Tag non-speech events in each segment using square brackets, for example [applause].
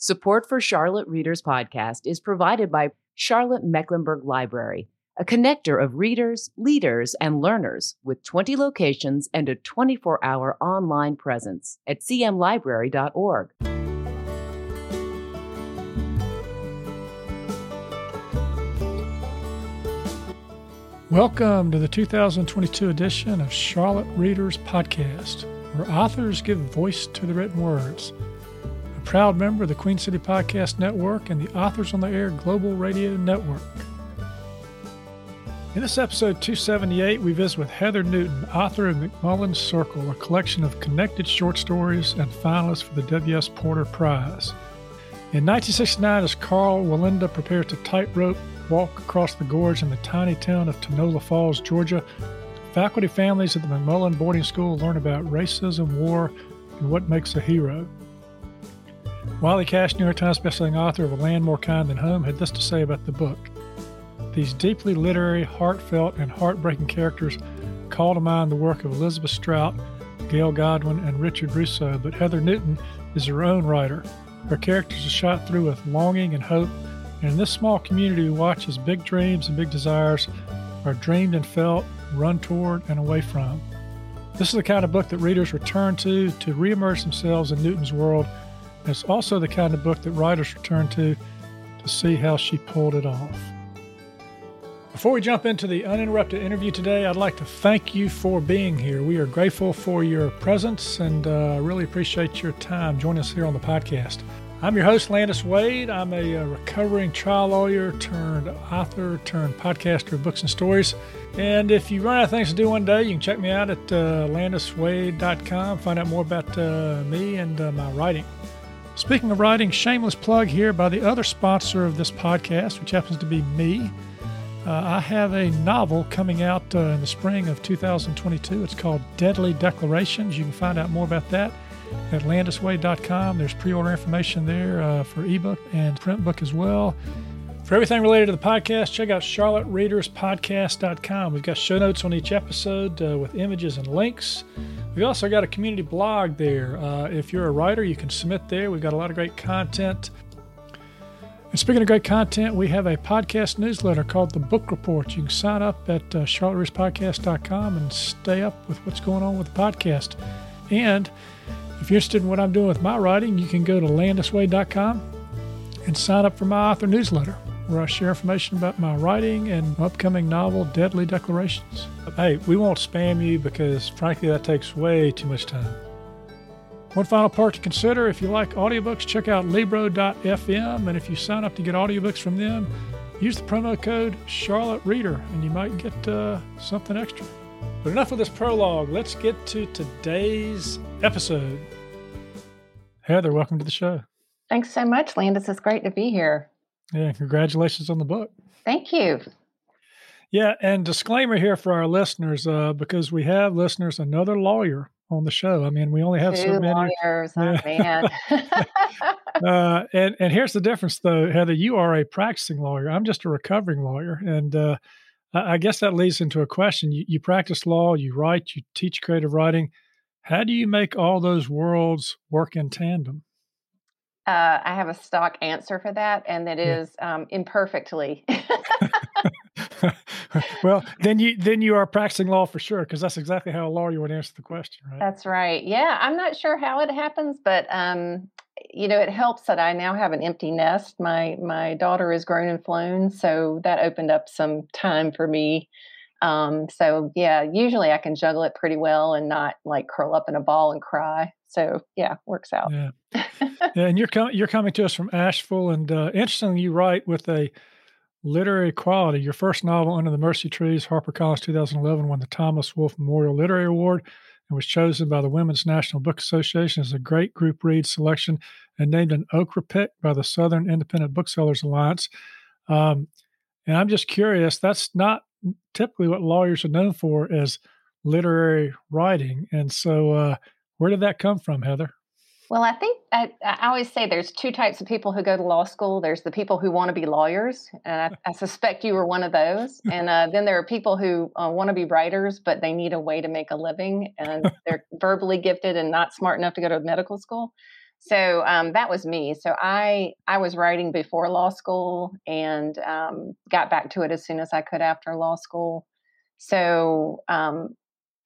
Support for Charlotte Readers Podcast is provided by Charlotte Mecklenburg Library, a connector of readers, leaders, and learners with 20 locations and a 24 hour online presence at cmlibrary.org. Welcome to the 2022 edition of Charlotte Readers Podcast, where authors give voice to the written words. Proud member of the Queen City Podcast Network and the Authors on the Air Global Radio Network. In this episode 278, we visit with Heather Newton, author of McMullen's Circle, a collection of connected short stories and finalist for the W.S. Porter Prize. In 1969, as Karl Wallenda prepares to tightrope walk across the gorge in the tiny town of Tanola Falls, Georgia, faculty families at the McMullen Boarding School learn about racism, war, and what makes a hero. Wiley Cash, New York Times bestselling author of A Land More Kind Than Home, had this to say about the book. These deeply literary, heartfelt, and heartbreaking characters call to mind the work of Elizabeth Strout, Gail Godwin, and Richard Russo, but Heather Newton is her own writer. Her characters are shot through with longing and hope and in this small community, we watch as big dreams and big desires are dreamed and felt, run toward, and away from. This is the kind of book that readers return to to reimmerse themselves in Newton's world. It's also the kind of book that writers return to to see how she pulled it off. Before we jump into the uninterrupted interview today, I'd like to thank you for being here. We are grateful for your presence and uh, really appreciate your time joining us here on the podcast. I'm your host, Landis Wade. I'm a, a, uh, recovering trial lawyer turned author turned podcaster of books and stories. And if you run out of things to do one day, you can check me out at uh, landiswade.com, find out more about uh, me and uh, my writing. Speaking of writing, shameless plug here by the other sponsor of this podcast, which happens to be me. Uh, I have a novel coming out uh, in the spring of 2022. It's called Deadly Declarations. You can find out more about that at landiswade.com. There's pre order information there uh, for ebook and print book as well. For everything related to the podcast, check out charlottereaderspodcast.com. We've got show notes on each episode uh, with images and links. We've also got a community blog there. Uh, if you're a writer, you can submit there. We've got a lot of great content. And speaking of great content, we have a podcast newsletter called The Book Report. You can sign up at uh, charlottereaderspodcast.com and stay up with what's going on with the podcast. And if you're interested in what I'm doing with my writing, you can go to landiswade.com and sign up for my author newsletter, where I share information about my writing and upcoming novel, Deadly Declarations. Hey, we won't spam you because, frankly, that takes way too much time. One final part to consider if you like audiobooks, check out Libro.fm. And if you sign up to get audiobooks from them, use the promo code Charlotte Reader and you might get uh, something extra. But enough of this prologue. Let's get to today's episode. Heather, welcome to the show. Thanks so much, Landis. It's great to be here. Yeah, congratulations on the book. Thank you. Yeah, and disclaimer here for our listeners, uh, because we have listeners, another lawyer on the show. I mean, we only have Two so many lawyers. Oh, man. [laughs] [laughs] uh, and and here's the difference, though, Heather. You are a practicing lawyer. I'm just a recovering lawyer, and uh, I guess that leads into a question. You, you practice law, you write, you teach creative writing. How do you make all those worlds work in tandem? Uh, I have a stock answer for that, and that is um, imperfectly. [laughs] [laughs] well, then you then you are practicing law for sure, because that's exactly how a lawyer would answer the question, right? That's right. Yeah, I'm not sure how it happens, but um, you know, it helps that I now have an empty nest. My my daughter is grown and flown, so that opened up some time for me. Um, so yeah, usually I can juggle it pretty well and not like curl up in a ball and cry. So yeah, works out. Yeah, [laughs] yeah and you're coming you're coming to us from Asheville, and uh, interestingly, you write with a literary quality. Your first novel, Under the Mercy Trees, HarperCollins 2011, won the Thomas Wolfe Memorial Literary Award and was chosen by the Women's National Book Association as a great group read selection and named an Okra pick by the Southern Independent Booksellers Alliance. Um, and I'm just curious, that's not typically what lawyers are known for is literary writing. And so, uh, where did that come from, Heather? Well, I think I, I, always say there's two types of people who go to law school. There's the people who want to be lawyers, and I, [laughs] I suspect you were one of those. And uh, then there are people who uh, want to be writers, but they need a way to make a living, and [laughs] they're verbally gifted and not smart enough to go to medical school. So um, that was me. So I I was writing before law school and um, got back to it as soon as I could after law school. So um,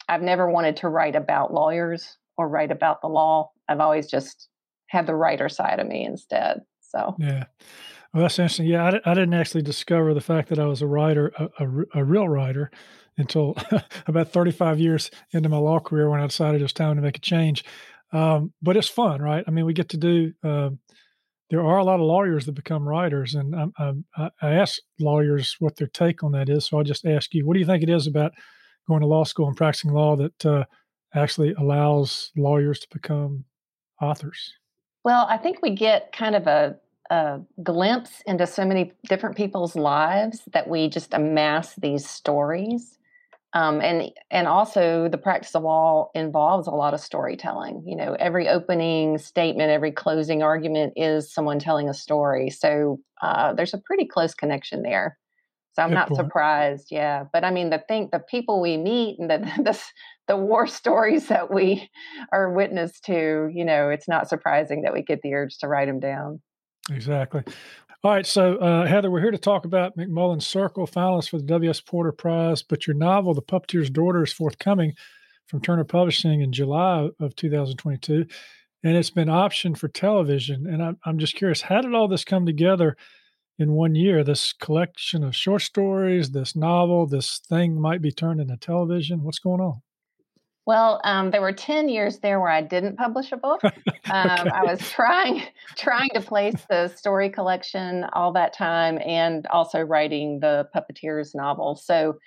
I've never wanted to write about lawyers or write about the law. I've always just had the writer side of me instead. So yeah. Well, that's interesting. Yeah, I, I didn't actually discover the fact that I was a writer, a, a, a real writer, until [laughs] about 35 years into my law career when I decided it was time to make a change. Um, but it's fun, right? I mean, we get to do. Uh, there are a lot of lawyers that become writers, and I, I, I ask lawyers what their take on that is. So I'll just ask you, what do you think it is about going to law school and practicing law that uh, actually allows lawyers to become authors? Well, I think we get kind of a, a, glimpse into so many different people's lives that we just amass these stories. Um, and and also the practice of law involves a lot of storytelling. You know, every opening statement, every closing argument is someone telling a story. So uh, there's a pretty close connection there. So I'm Good not point. surprised. Yeah, but I mean, the thing, the people we meet, and the [laughs] the the war stories that we are witness to, you know, it's not surprising that we get the urge to write them down. Exactly. All right, so uh, Heather, we're here to talk about McMullen Circle, finalist for the W.S. Porter Prize. But your novel, The Puppeteer's Daughter, is forthcoming from Turner Publishing in July of 2022, and it's been optioned for television. And I'm, I'm just curious, how did all this come together in one year? This collection of short stories, this novel, this thing might be turned into television. What's going on? Well, um, there were ten years there where I didn't publish a book. Um, okay. I was trying [laughs] trying to place the story collection all that time, and also writing the puppeteers novel. So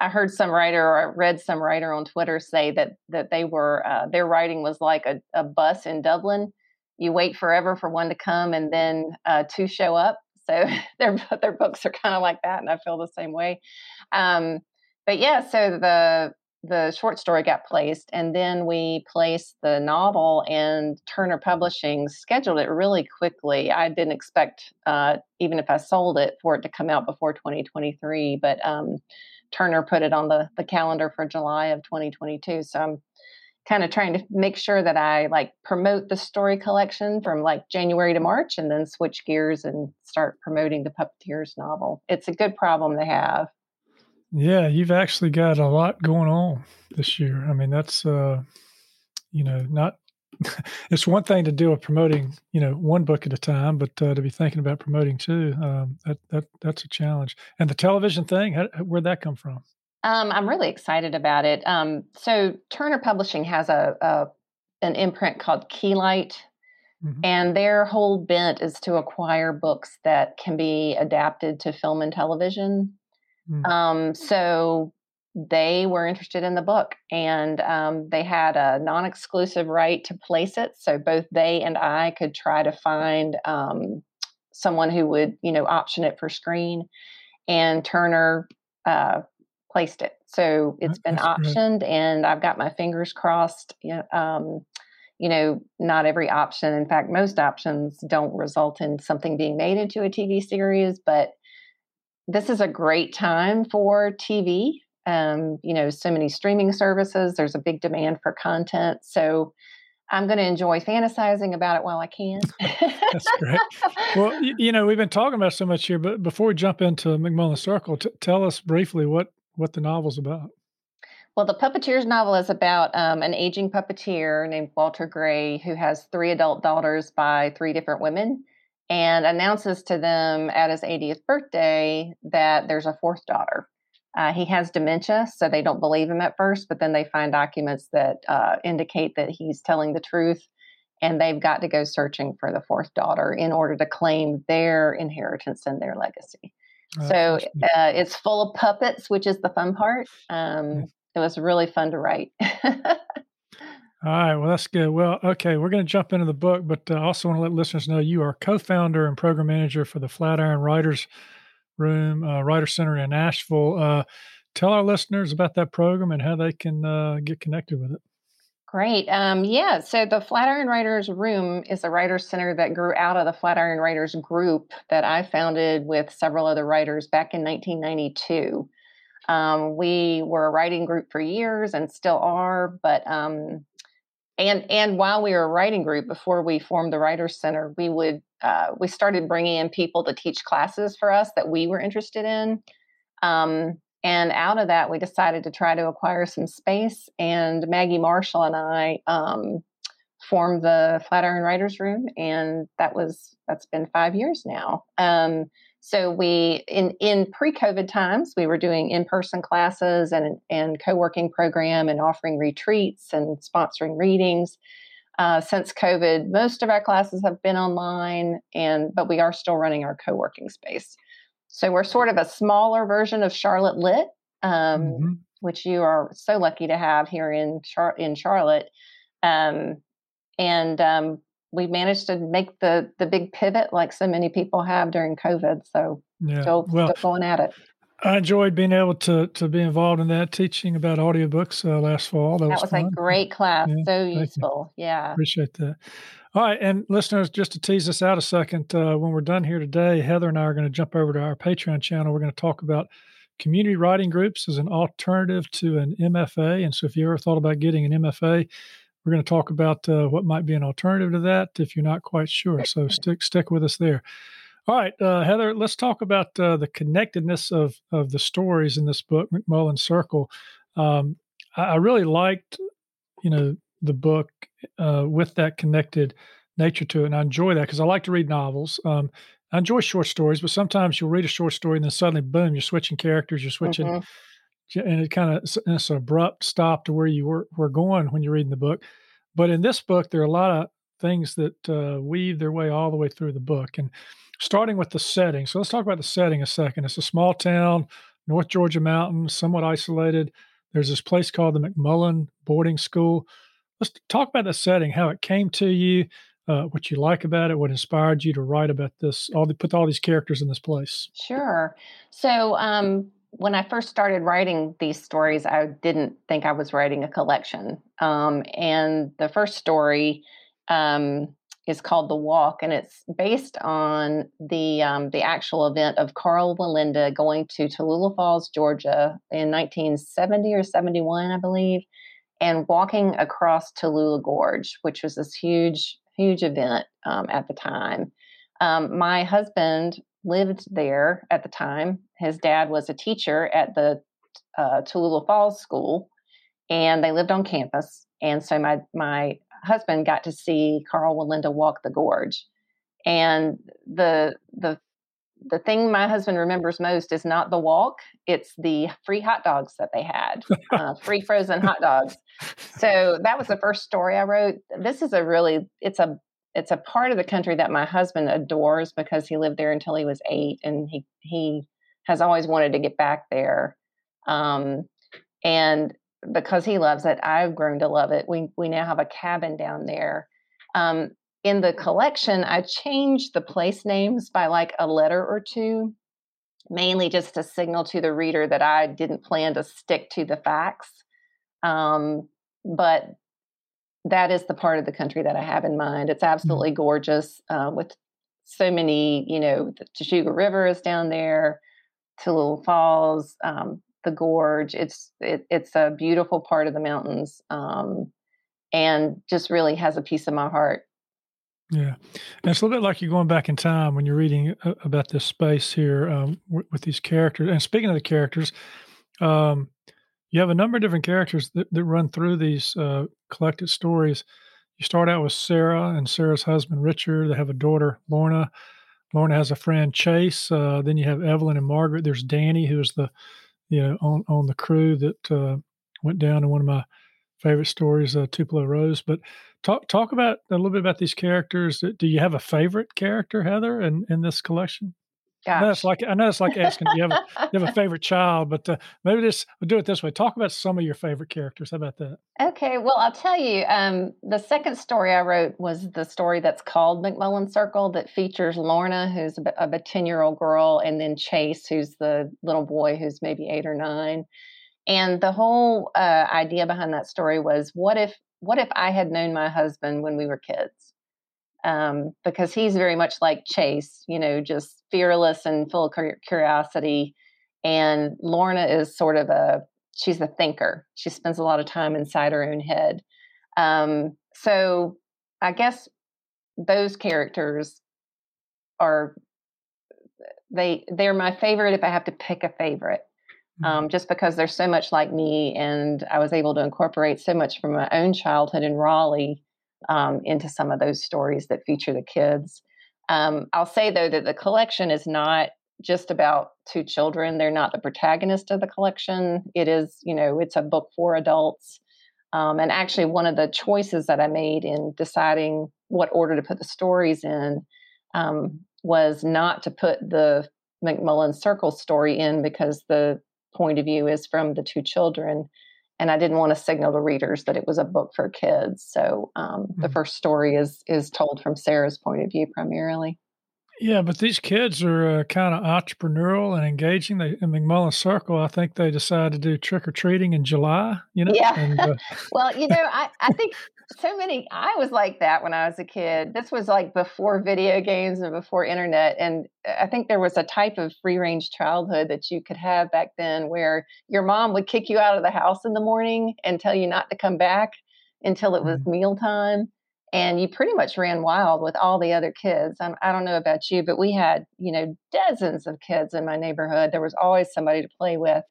I heard some writer or I read some writer on Twitter say that that they were uh, their writing was like a, a, bus in Dublin. You wait forever for one to come, and then uh, two show up. So [laughs] their their books are kind of like that, and I feel the same way. Um, but yeah, so the the short story got placed and then we placed the novel and turner publishing scheduled it really quickly. I didn't expect uh, even if i sold it for it to come out before 2023 but um, turner put it on the, the calendar for july of 2022 so i'm kind of trying to make sure that i like promote the story collection from like january to march and then switch gears and start promoting the puppeteers novel. It's a good problem to have yeah, you've actually got a lot going on this year. I mean, that's uh, you know, not [laughs] it's one thing to do a promoting, you know, one book at a time, but uh, to be thinking about promoting two, um, that that that's a challenge. And the television thing, how, where'd that come from? Um, I'm really excited about it. Um, so Turner Publishing has a, a an imprint called Keylight, mm-hmm. and their whole bent is to acquire books that can be adapted to film and television. Mm. Um, so they were interested in the book and um, they had a non exclusive right to place it. So both they and I could try to find um, someone who would, you know, option it for screen. And Turner uh, placed it. So it's been That's optioned great. and I've got my fingers crossed. Um, you know, not every option, in fact, most options don't result in something being made into a TV series, but this is a great time for TV. Um, you know, so many streaming services, there's a big demand for content. So I'm going to enjoy fantasizing about it while I can. [laughs] That's great. Well, [laughs] you, you, know, we've been talking about so much here, but before we jump into McMullen Circle, t- tell us briefly what what the novel's about. Well, the Puppeteers novel is about um, an aging puppeteer named Walter Gray who has three adult daughters by three different women and announces to them at his 80th birthday that there's a fourth daughter. Uh, he has dementia, so they don't believe him at first, but then they find documents that uh, indicate that he's telling the truth, and they've got to go searching for the fourth daughter in order to claim their inheritance and their legacy. Oh, so uh, it's full of puppets, which is the fun part. Um, it was really fun to write. [laughs] All right. Well, that's good. Well, okay. We're going to jump into the book, but I uh, also want to let listeners know you are co founder and program manager for the Flatiron Writers Room, uh, Writer Center in Asheville. Uh, tell our listeners about that program and how they can uh, get connected with it. Great. Um, yeah. So the Flatiron Writers Room is a writer center that grew out of the Flatiron Writers Group that I founded with several other writers back in 1992. Um, we were a writing group for years and still are, but um, and and while we were a writing group before we formed the writers center we would uh, we started bringing in people to teach classes for us that we were interested in. Um, and out of that we decided to try to acquire some space and maggie marshall and i um, formed the flatiron writers room and that was that's been five years now. Um, so we in in pre-COVID times we were doing in-person classes and and co-working program and offering retreats and sponsoring readings. Uh, since COVID, most of our classes have been online, and but we are still running our co-working space. So we're sort of a smaller version of Charlotte Lit, um, mm-hmm. which you are so lucky to have here in Char- in Charlotte. Um, and um, we managed to make the the big pivot like so many people have during COVID. So yeah. still, well, still going at it. I enjoyed being able to to be involved in that teaching about audiobooks uh, last fall. That, that was, was a great class. Yeah, so useful. Yeah. Appreciate that. All right. And listeners, just to tease this out a second, uh, when we're done here today, Heather and I are going to jump over to our Patreon channel. We're going to talk about community writing groups as an alternative to an MFA. And so if you ever thought about getting an MFA, we're going to talk about uh, what might be an alternative to that if you're not quite sure. So stick stick with us there. All right, uh, Heather, let's talk about uh, the connectedness of of the stories in this book, McMullen Circle. Um, I, I, really liked, you know, the book uh, with that connected nature to it, and I enjoy that because I like to read novels. Um, I enjoy short stories, but sometimes you'll read a short story and then suddenly, boom, you're switching characters, you're switching. Mm-hmm and it kind of it's an abrupt stop to where you were, were going when you're reading the book. But in this book, there are a lot of things that uh, weave their way all the way through the book. And starting with the setting. So let's talk about the setting a second. It's a small town, North Georgia mountains, somewhat isolated. There's this place called the McMullen Boarding School. Let's talk about the setting, how it came to you, uh, what you like about it, what inspired you to write about this, all the, put all these characters in this place. Sure. So um, when I first started writing these stories, I didn't think I was writing a collection. Um, and the first story um, is called The Walk, and it's based on the um, the actual event of Karl Wallenda going to Tallulah Falls, Georgia, in 1970 or 71, I believe, and walking across Tallulah Gorge, which was this huge, huge event um, at the time. Um, my husband lived there at the time. His dad was a teacher at the uh, Tallulah Falls School, and they lived on campus. And so my my husband got to see Karl Wallenda walk the gorge. And the the the thing my husband remembers most is not the walk; it's the free hot dogs that they had, uh, free frozen hot dogs. So that was the first story I wrote. This is a really it's a it's a part of the country that my husband adores because he lived there until he was eight, and he he has always wanted to get back there. Um, and because he loves it, I've grown to love it. We we now have a cabin down there. Um, in the collection, I changed the place names by like a letter or two, mainly just to signal to the reader that I didn't plan to stick to the facts. Um, but that is the part of the country that I have in mind. It's mm. absolutely mm-hmm. gorgeous uh, with so many, you know, the Chattooga River is down there, Tallulah Falls, um, the gorge. It's it, it's a beautiful part of the mountains, um, and just really has a piece of my heart. Yeah, and it's a little bit like you're going back in time when you're reading about this space here um, with, with, these characters. And speaking of the characters, um, you have a number of different characters that, that run through these uh, collected stories. You start out with Sarah and Sarah's husband Richard. They have a daughter Lorna. Lorna has a friend Chase. Uh, then you have Evelyn and Margaret. There's Danny, who's the you know on on the crew that uh, went down in one of my favorite stories, uh, Tupelo Rose. But talk talk about a little bit about these characters. Do you have a favorite character, Heather, in in this collection? Gosh. I know it's like I know it's like asking you have a you have a favorite child, but uh, maybe this we'll do it this way. Talk about some of your favorite characters. How about that? Okay, well I'll tell you. Um, the second story I wrote was the story that's called McMullen Circle that features Lorna, who's a, a ten year old girl, and then Chase, who's the little boy who's maybe eight or nine. And the whole uh, idea behind that story was what if what if I had known my husband when we were kids? Um, because he's very much like Chase, you know, just fearless and full of curiosity. And Lorna is sort of a she's a thinker. She spends a lot of time inside her own head. Um, so I guess those characters are they they're my favorite if I have to pick a favorite. Mm-hmm. Um, just because they're so much like me, and I was able to incorporate so much from my own childhood in Raleigh um, into some of those stories that feature the kids. Um, I'll say though that the collection is not just about two children. They're not the protagonist of the collection. It is, you know, it's a book for adults. Um, and actually, one of the choices that I made in deciding what order to put the stories in um, was not to put the McMullen Circle story in because the point of view is from the two children. And I didn't want to signal to readers that it was a book for kids. So um, mm-hmm. the first story is is told from Sarah's point of view primarily. Yeah, but these kids are uh, kind of entrepreneurial and engaging. They in McMullen Circle, I think they decided to do trick or treating in July. You know, yeah. And, uh, [laughs] well, you know, I, I think so many. I was like that when I was a kid. This was like before video games and before internet, and I think there was a type of free range childhood that you could have back then, where your mom would kick you out of the house in the morning and tell you not to come back until it was mm-hmm. mealtime and you pretty much ran wild with all the other kids. I'm, I do not know about you, but we had you know dozens of kids in my neighborhood. There was always somebody to play with,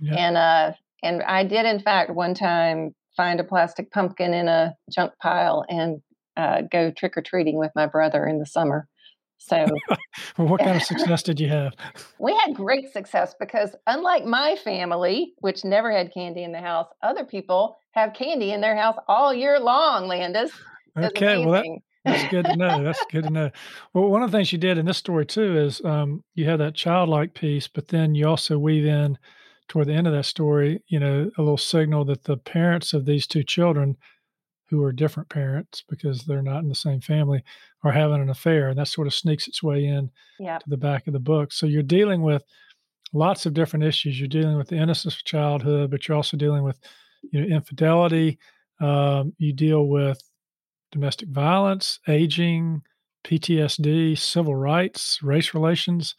yeah. and uh, and I did in fact one time find a plastic pumpkin in a junk pile and uh, go trick or treating with my brother in the summer. So, [laughs] well, what kind of [laughs] success did you have? We had great success because, unlike my family, which never had candy in the house, other people have candy in their house all year long, Landis. Okay, well that, that's good to know. That's good to know. Well, one of the things you did in this story too is um, you have that childlike piece, but then you also weave in toward the end of that story, you know, a little signal that the parents of these two children, who are different parents because they're not in the same family, are having an affair, and that sort of sneaks its way in yep. to the back of the book. So you're dealing with lots of different issues. You're dealing with the innocence of childhood, but you're also dealing with, you know, infidelity. Um, you deal with domestic violence, aging, PTSD, civil rights, race relations,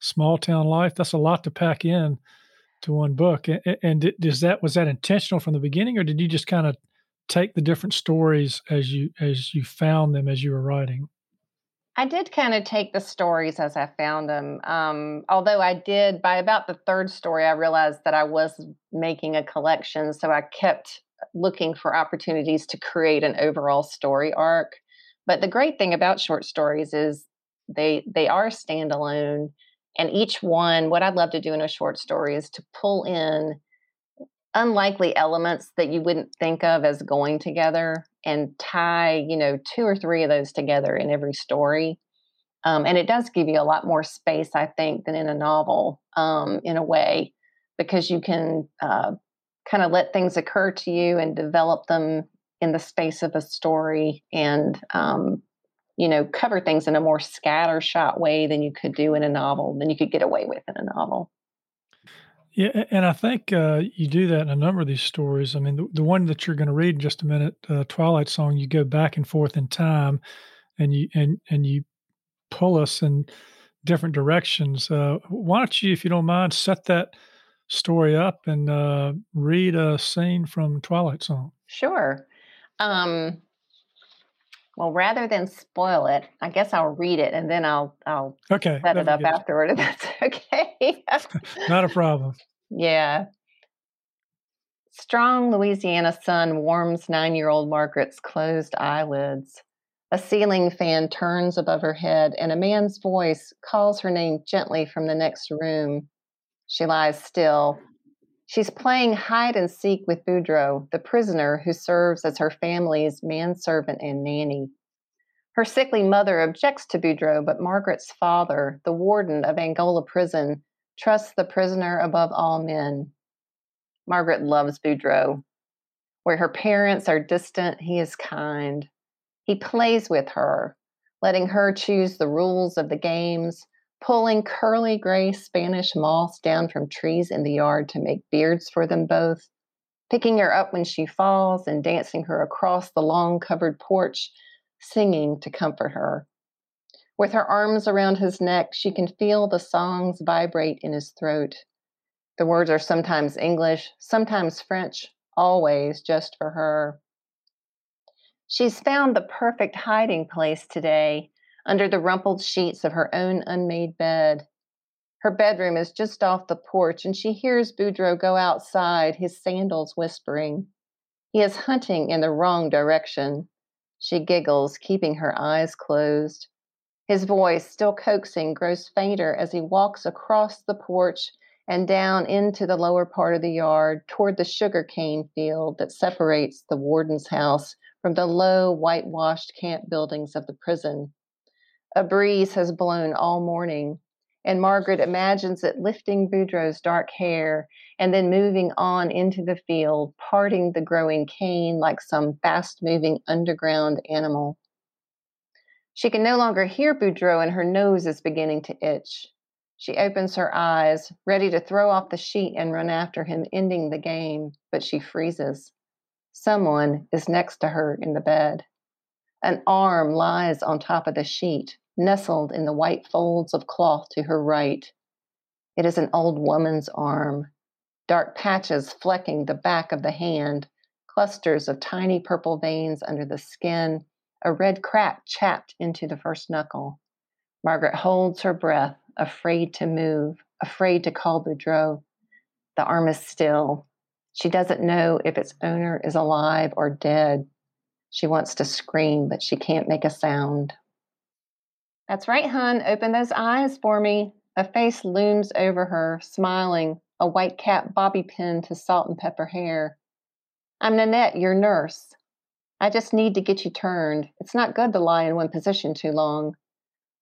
small town life. That's a lot to pack in to one book. And is that was that intentional from the beginning, or did you just kind of take the different stories as you as you found them as you were writing? I did kind of take the stories as I found them. Um, although I did, by about the third story, I realized that I was making a collection. So I kept looking for opportunities to create an overall story arc. But the great thing about short stories is they they are standalone and each one what I'd love to do in a short story is to pull in unlikely elements that you wouldn't think of as going together and tie, you know, two or three of those together in every story. Um, and it does give you a lot more space, I think, than in a novel, um, in a way, because you can uh, kind of let things occur to you and develop them in the space of a story and um, you know cover things in a more scattershot way than you could do in a novel than you could get away with in a novel yeah and i think uh, you do that in a number of these stories i mean the, the one that you're going to read in just a minute uh, twilight song you go back and forth in time and you and and you pull us in different directions uh, why don't you if you don't mind set that story up and uh, read a scene from Twilight Song? Sure. Um, well, rather than spoil it, I guess I'll read it and then I'll I'll okay, set it up afterward. [laughs] If that's okay. [laughs] Not a problem. Yeah. Strong Louisiana sun warms nine year old Margaret's closed eyelids. A ceiling fan turns above her head, and a man's voice calls her name gently from the next room. She lies still. She's playing hide and seek with Boudreaux, the prisoner who serves as her family's manservant and nanny. Her sickly mother objects to Boudreaux, but Margaret's father, the warden of Angola prison, trusts the prisoner above all men. Margaret loves Boudreaux. Where her parents are distant, he is kind. He plays with her, letting her choose the rules of the games, pulling curly gray Spanish moss down from trees in the yard to make beards for them both, picking her up when she falls and dancing her across the long covered porch, singing to comfort her. With her arms around his neck, she can feel the songs vibrate in his throat. The words are sometimes English, sometimes French, always just for her. She's found the perfect hiding place today under the rumpled sheets of her own unmade bed. Her bedroom is just off the porch, and she hears Boudreaux go outside, his sandals whispering. He is hunting in the wrong direction. She giggles, keeping her eyes closed. His voice, still coaxing, grows fainter as he walks across the porch and down into the lower part of the yard toward the sugarcane field that separates the warden's house from the low, whitewashed camp buildings of the prison. A breeze has blown all morning, and Margaret imagines it lifting Boudreaux's dark hair and then moving on into the field, parting the growing cane like some fast moving underground animal. She can no longer hear Boudreaux, and her nose is beginning to itch. She opens her eyes, ready to throw off the sheet and run after him, ending the game, but she freezes. Someone is next to her in the bed. An arm lies on top of the sheet, nestled in the white folds of cloth to her right. It is an old woman's arm, dark patches flecking the back of the hand, clusters of tiny purple veins under the skin, a red crack chapped into the first knuckle. Margaret holds her breath, afraid to move, afraid to call Boudreaux. The arm is still, she doesn't know if its owner is alive or dead. She wants to scream, but she can't make a sound. That's right, hun. Open those eyes for me. A face looms over her, smiling, a white cap bobby pin to salt and pepper hair. I'm Nanette, your nurse. I just need to get you turned. It's not good to lie in one position too long.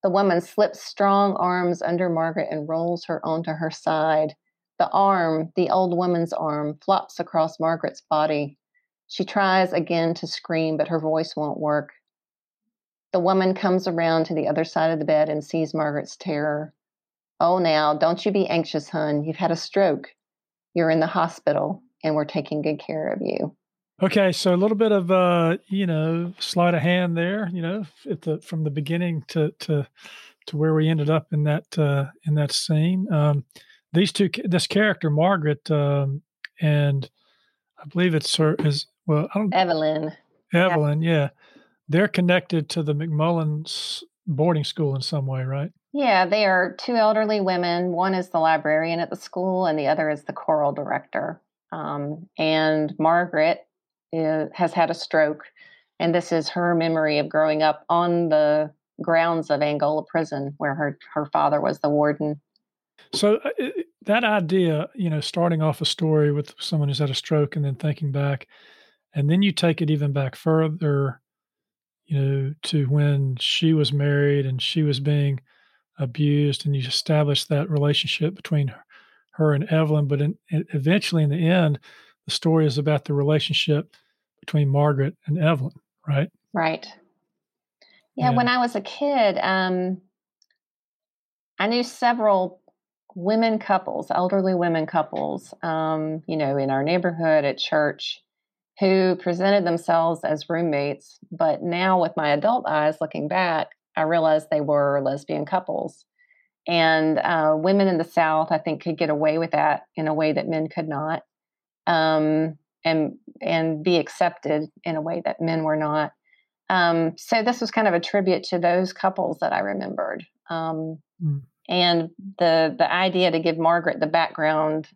The woman slips strong arms under Margaret and rolls her onto her side. The arm, the old woman's arm, flops across Margaret's body. She tries again to scream, but her voice won't work. The woman comes around to the other side of the bed and sees Margaret's terror. Oh, now, don't you be anxious, hun. You've had a stroke. You're in the hospital, and we're taking good care of you. Okay, so a little bit of uh, you know, sleight of hand there, you know, the from the beginning to to to where we ended up in that uh, in that scene. Um, these two, this character Margaret, um, and I believe it's her is well, I don't Evelyn. Evelyn, yeah. yeah. They're connected to the McMullen's boarding school in some way, right? Yeah, they are two elderly women. One is the librarian at the school, and the other is the choral director. Um, and Margaret is, has had a stroke, and this is her memory of growing up on the grounds of Angola Prison, where her her father was the warden. So uh, that idea, you know, starting off a story with someone who's had a stroke and then thinking back, and then you take it even back further, you know, to when she was married and she was being abused, and you establish that relationship between her and Evelyn. But in, eventually, in the end, the story is about the relationship between Margaret and Evelyn, right? Right. Yeah, yeah. when I was a kid, um, I knew several women couples, elderly women couples, um, you know, in our neighborhood at church who presented themselves as roommates. But now, with my adult eyes looking back, I realized they were lesbian couples. And uh, women in the South, I think, could get away with that in a way that men could not, um, and and be accepted in a way that men were not. Um, so this was kind of a tribute to those couples that I remembered. Um, mm and the the idea to give Margaret the background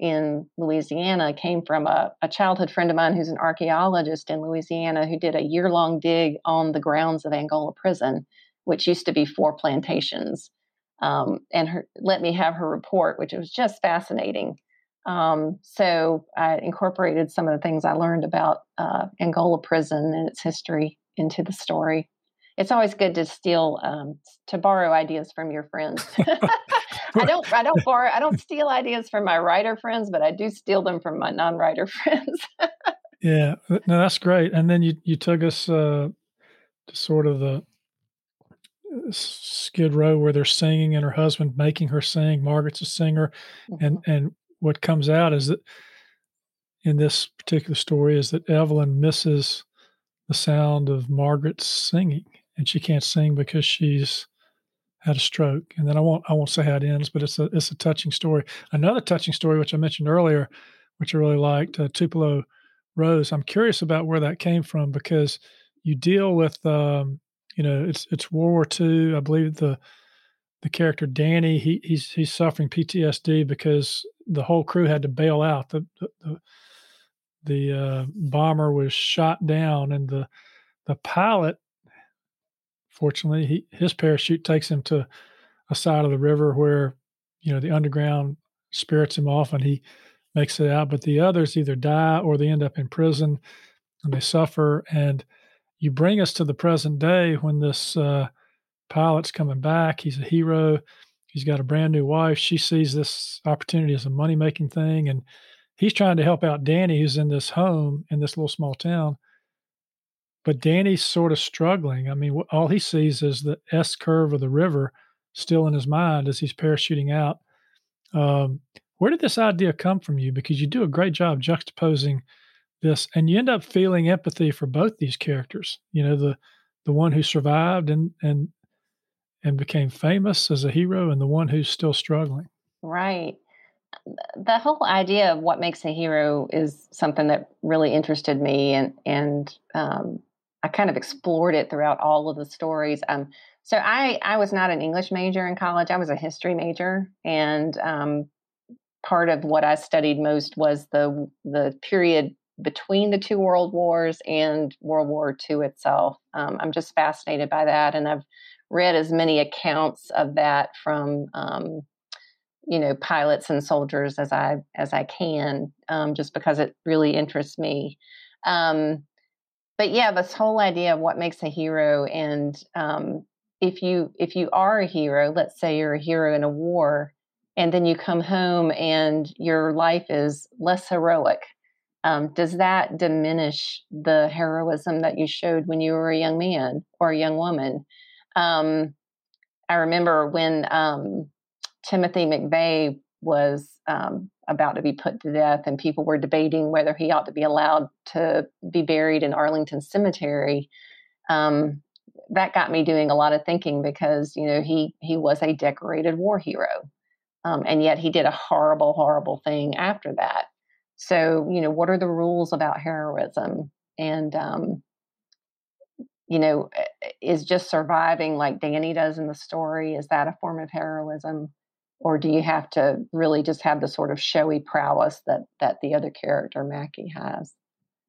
in Louisiana came from a, a childhood friend of mine who's an archaeologist in Louisiana who did a year long dig on the grounds of Angola Prison, which used to be four plantations. Um, and her, let me have her report, which was just fascinating. Um, so I incorporated some of the things I learned about uh, Angola Prison and its history into the story it's always good to steal um, to borrow ideas from your friends. [laughs] [laughs] I don't I don't borrow I don't steal ideas from my writer friends, but I do steal them from my non-writer [laughs] friends. yeah, no, that's great. And then you you took us uh, to sort of the uh, Skid Row where they're singing and her husband making her sing. Margaret's a singer, mm-hmm. and and what comes out is that in this particular story is that Evelyn misses the sound of Margaret's singing and she can't sing because she's had a stroke. And then I won't I won't say how it ends, but it's a it's a touching story. Another touching story, which I mentioned earlier, which I really liked, uh, Tupelo Rose. I'm curious about where that came from because you deal with um, you know it's it's World War II. I believe the the character Danny he he's he's suffering PTSD because the whole crew had to bail out. The the the, uh, bomber was shot down, and the the pilot, fortunately, he his parachute takes him to a side of the river where you know the underground spirits him off, and he makes it out. But the others either die or they end up in prison, and they suffer. And you bring us to the present day when this uh, pilot's coming back. He's a hero. He's got a brand new wife. She sees this opportunity as a money making thing. And he's trying to help out Danny, who's in this home in this little small town. But Danny's sort of struggling. I mean, all he sees is the S curve of the river still in his mind as he's parachuting out. Um, where did this idea come from you? Because you do a great job juxtaposing this, and you end up feeling empathy for both these characters. You know, the the one who survived and and and became famous as a hero, and the one who's still struggling. Right. The whole idea of what makes a hero is something that really interested me, and and um, I kind of explored it throughout all of the stories. Um, so I I was not an English major in college. I was a history major, and um, part of what I studied most was the the period between the two world wars and World War II itself. Um, I'm just fascinated by that, and I've read as many accounts of that from um, you know pilots and soldiers as I as I can, um, just because it really interests me. Um, but yeah, this whole idea of what makes a hero, and um, if you if you are a hero, let's say you're a hero in a war, and then you come home and your life is less heroic um, does that diminish the heroism that you showed when you were a young man or a young woman? Um, I remember when um, Timothy McVeigh was um, about to be put to death, and people were debating whether he ought to be allowed to be buried in Arlington Cemetery. Um, that got me doing a lot of thinking because you know he he was a decorated war hero, um, and yet he did a horrible, horrible thing after that. So, you know, what are the rules about heroism? And, um, you know, is just surviving like Danny does in the story, is that a form of heroism? Or do you have to really just have the sort of showy prowess that that the other character Mackie has?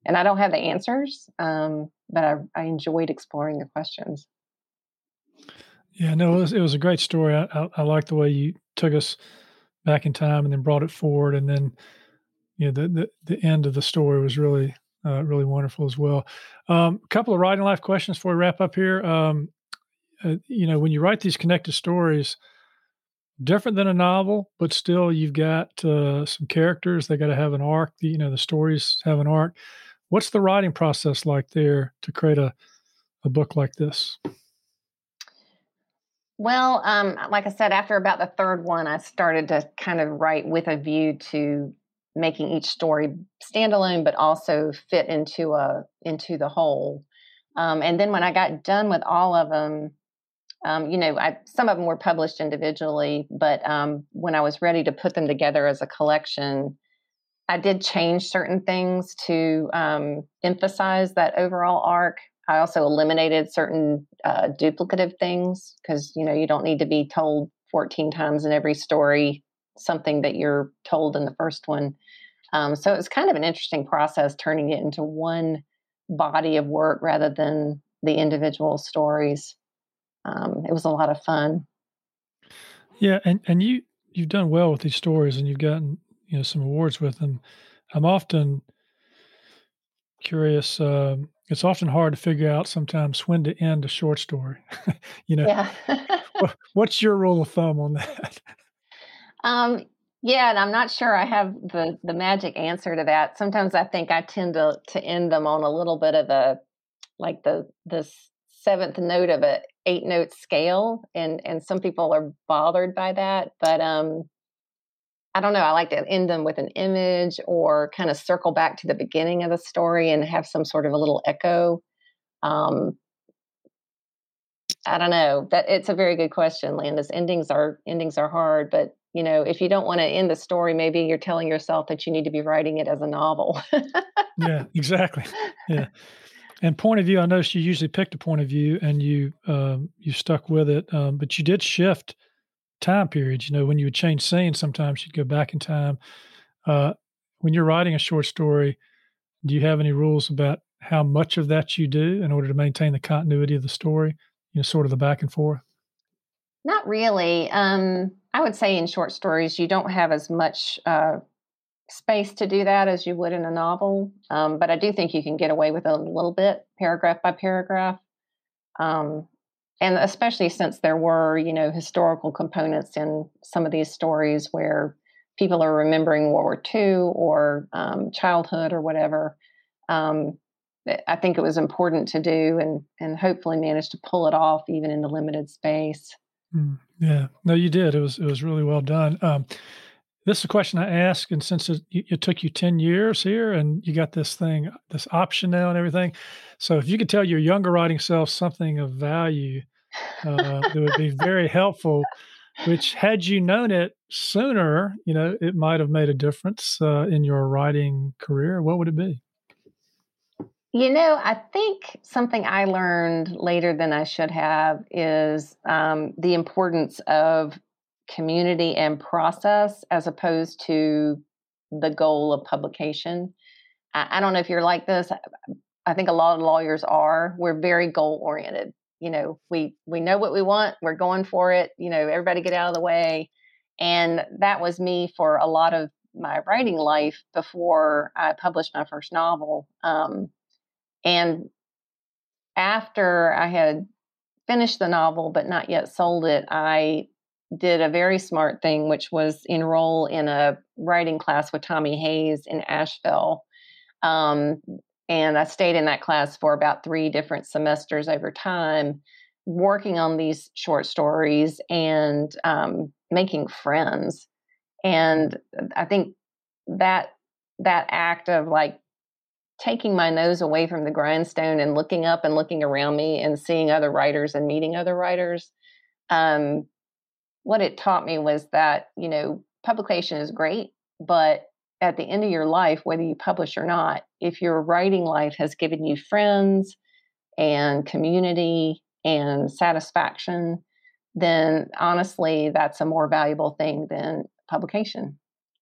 And I don't have the answers, um, but I, I enjoyed exploring the questions. Yeah, no, it was, it was a great story. I, I, I like the way you took us back in time and then brought it forward, and then you know, the, the, the end of the story was really, uh, really wonderful as well. A um, couple of writing life questions before we wrap up here. Um, uh, you know, when you write these connected stories, different than a novel, but still you've got uh, some characters. They got to have an arc. The, You know, the stories have an arc. What's the writing process like there to create a, a book like this? Well, um, like I said, after about the third one, I started to kind of write with a view to making each story standalone but also fit into a into the whole um, and then when i got done with all of them um, you know I, some of them were published individually but um, when i was ready to put them together as a collection i did change certain things to um, emphasize that overall arc i also eliminated certain uh, duplicative things because you know you don't need to be told 14 times in every story something that you're told in the first one. Um, so it's kind of an interesting process turning it into one body of work rather than the individual stories. Um, it was a lot of fun. Yeah, and and you you've done well with these stories, and you've gotten you know some awards with them. I'm often curious. Uh, it's often hard to figure out sometimes when to end a short story. [laughs] you know, yeah. what, what's your rule of thumb on that? Um, yeah, and I'm not sure I have the the magic answer to that. Sometimes I think I tend to to end them on a little bit of a like the the seventh note of a eight note scale, and and some people are bothered by that. But um, I don't know. I like to end them with an image or kind of circle back to the beginning of the story and have some sort of a little echo. Um, I don't know. That it's a very good question, Landis. Endings are endings are hard, but you know, if you don't want to end the story, maybe you're telling yourself that you need to be writing it as a novel. yeah, exactly. Yeah. [laughs] [laughs] And point of view, I noticed you usually picked a point of view and you um, you stuck with it, um, but you did shift time periods. You know, when you would change scenes, sometimes you'd go back in time. Uh, when you're writing a short story, do you have any rules about how much of that you do in order to maintain the continuity of the story? You know, sort of the back and forth. Not really. Um, I would say in short stories, you don't have as much uh, space to do that as you would in a novel. Um, but I do think you can get away with a little bit, paragraph by paragraph. Um, and especially since there were, you know, historical components in some of these stories where people are remembering World War II or um, childhood or whatever. Um, I think it was important to do and and hopefully manage to pull it off even in the limited space. Mm, yeah, no, you did. It was it was really well done. This is a question I ask, and since it, it, took you ten years here, and you got this thing, this option now, and everything, so if you could tell your younger writing self something of value, uh, that would be very helpful. Which, had you known it sooner, you know, it might have made a difference uh, in your writing career. What would it be? You know, I think something I learned later than I should have is um, the importance of community and process as opposed to the goal of publication. I, I don't know if you're like this. I think a lot of lawyers are. We're very goal oriented. You know, we we know what we want. We're going for it. You know, everybody get out of the way. And that was me for a lot of my writing life before I published my first novel. Um, and after I had finished the novel but not yet sold it, I did a very smart thing, which was enroll in a writing class with Tommy Hays in Asheville. Um, and I stayed in that class for about three different semesters over time, working on these short stories and um, making friends. And I think that that act of like taking my nose away from the grindstone and looking up and looking around me and seeing other writers and meeting other writers um, what it taught me was that you know publication is great but at the end of your life whether you publish or not if your writing life has given you friends and community and satisfaction then honestly that's a more valuable thing than publication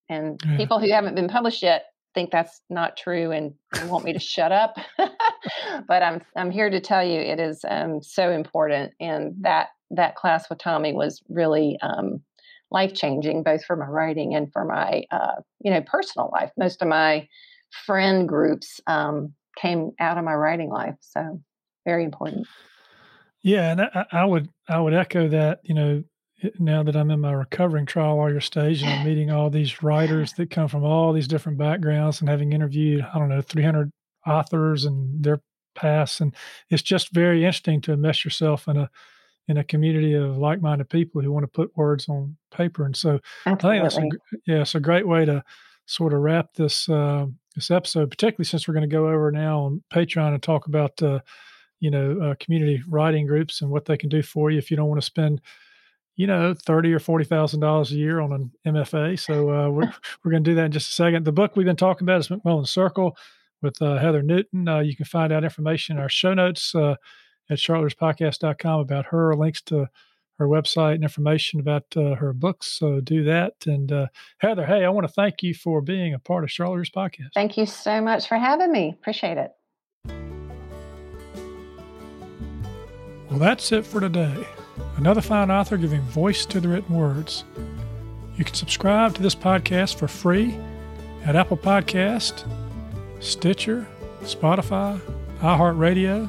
and yeah. people who haven't been published yet think that's not true and want me to shut up. [laughs] but I'm I'm here to tell you it is um, so important, and that that class with Tommy was really um, life changing, both for my writing and for my uh, you know personal life. Most of my friend groups um, came out of my writing life, so very important. Yeah, and I, I would I would echo that. You know, now that I'm in my recovering trial lawyer stage and I'm meeting all these writers that come from all these different backgrounds and having interviewed, I don't know, 300 authors and their past. And it's just very interesting to immerse yourself in a, in a community of like-minded people who want to put words on paper. And so Absolutely. I think that's a, yeah, it's a great way to sort of wrap this, uh, this episode, particularly since we're going to go over now on Patreon and talk about, uh, you know, uh, community writing groups and what they can do for you if you don't want to spend you know, thirty or forty thousand dollars a year on an MFA. So uh, we're [laughs] we're going to do that in just a second. The book we've been talking about is McMullen Circle with uh, Heather Newton. Uh, you can find out information in our show notes uh, at charlottespodcast.com about her, links to her website and information about uh, her books. So do that. And uh, Heather, hey, I want to thank you for being a part of Charlotte Readers Podcast. Thank you so much for having me. Appreciate it. Well, that's it for today another fine author giving voice to the written words. You can subscribe to this podcast for free at Apple Podcast, Stitcher, Spotify, iHeartRadio,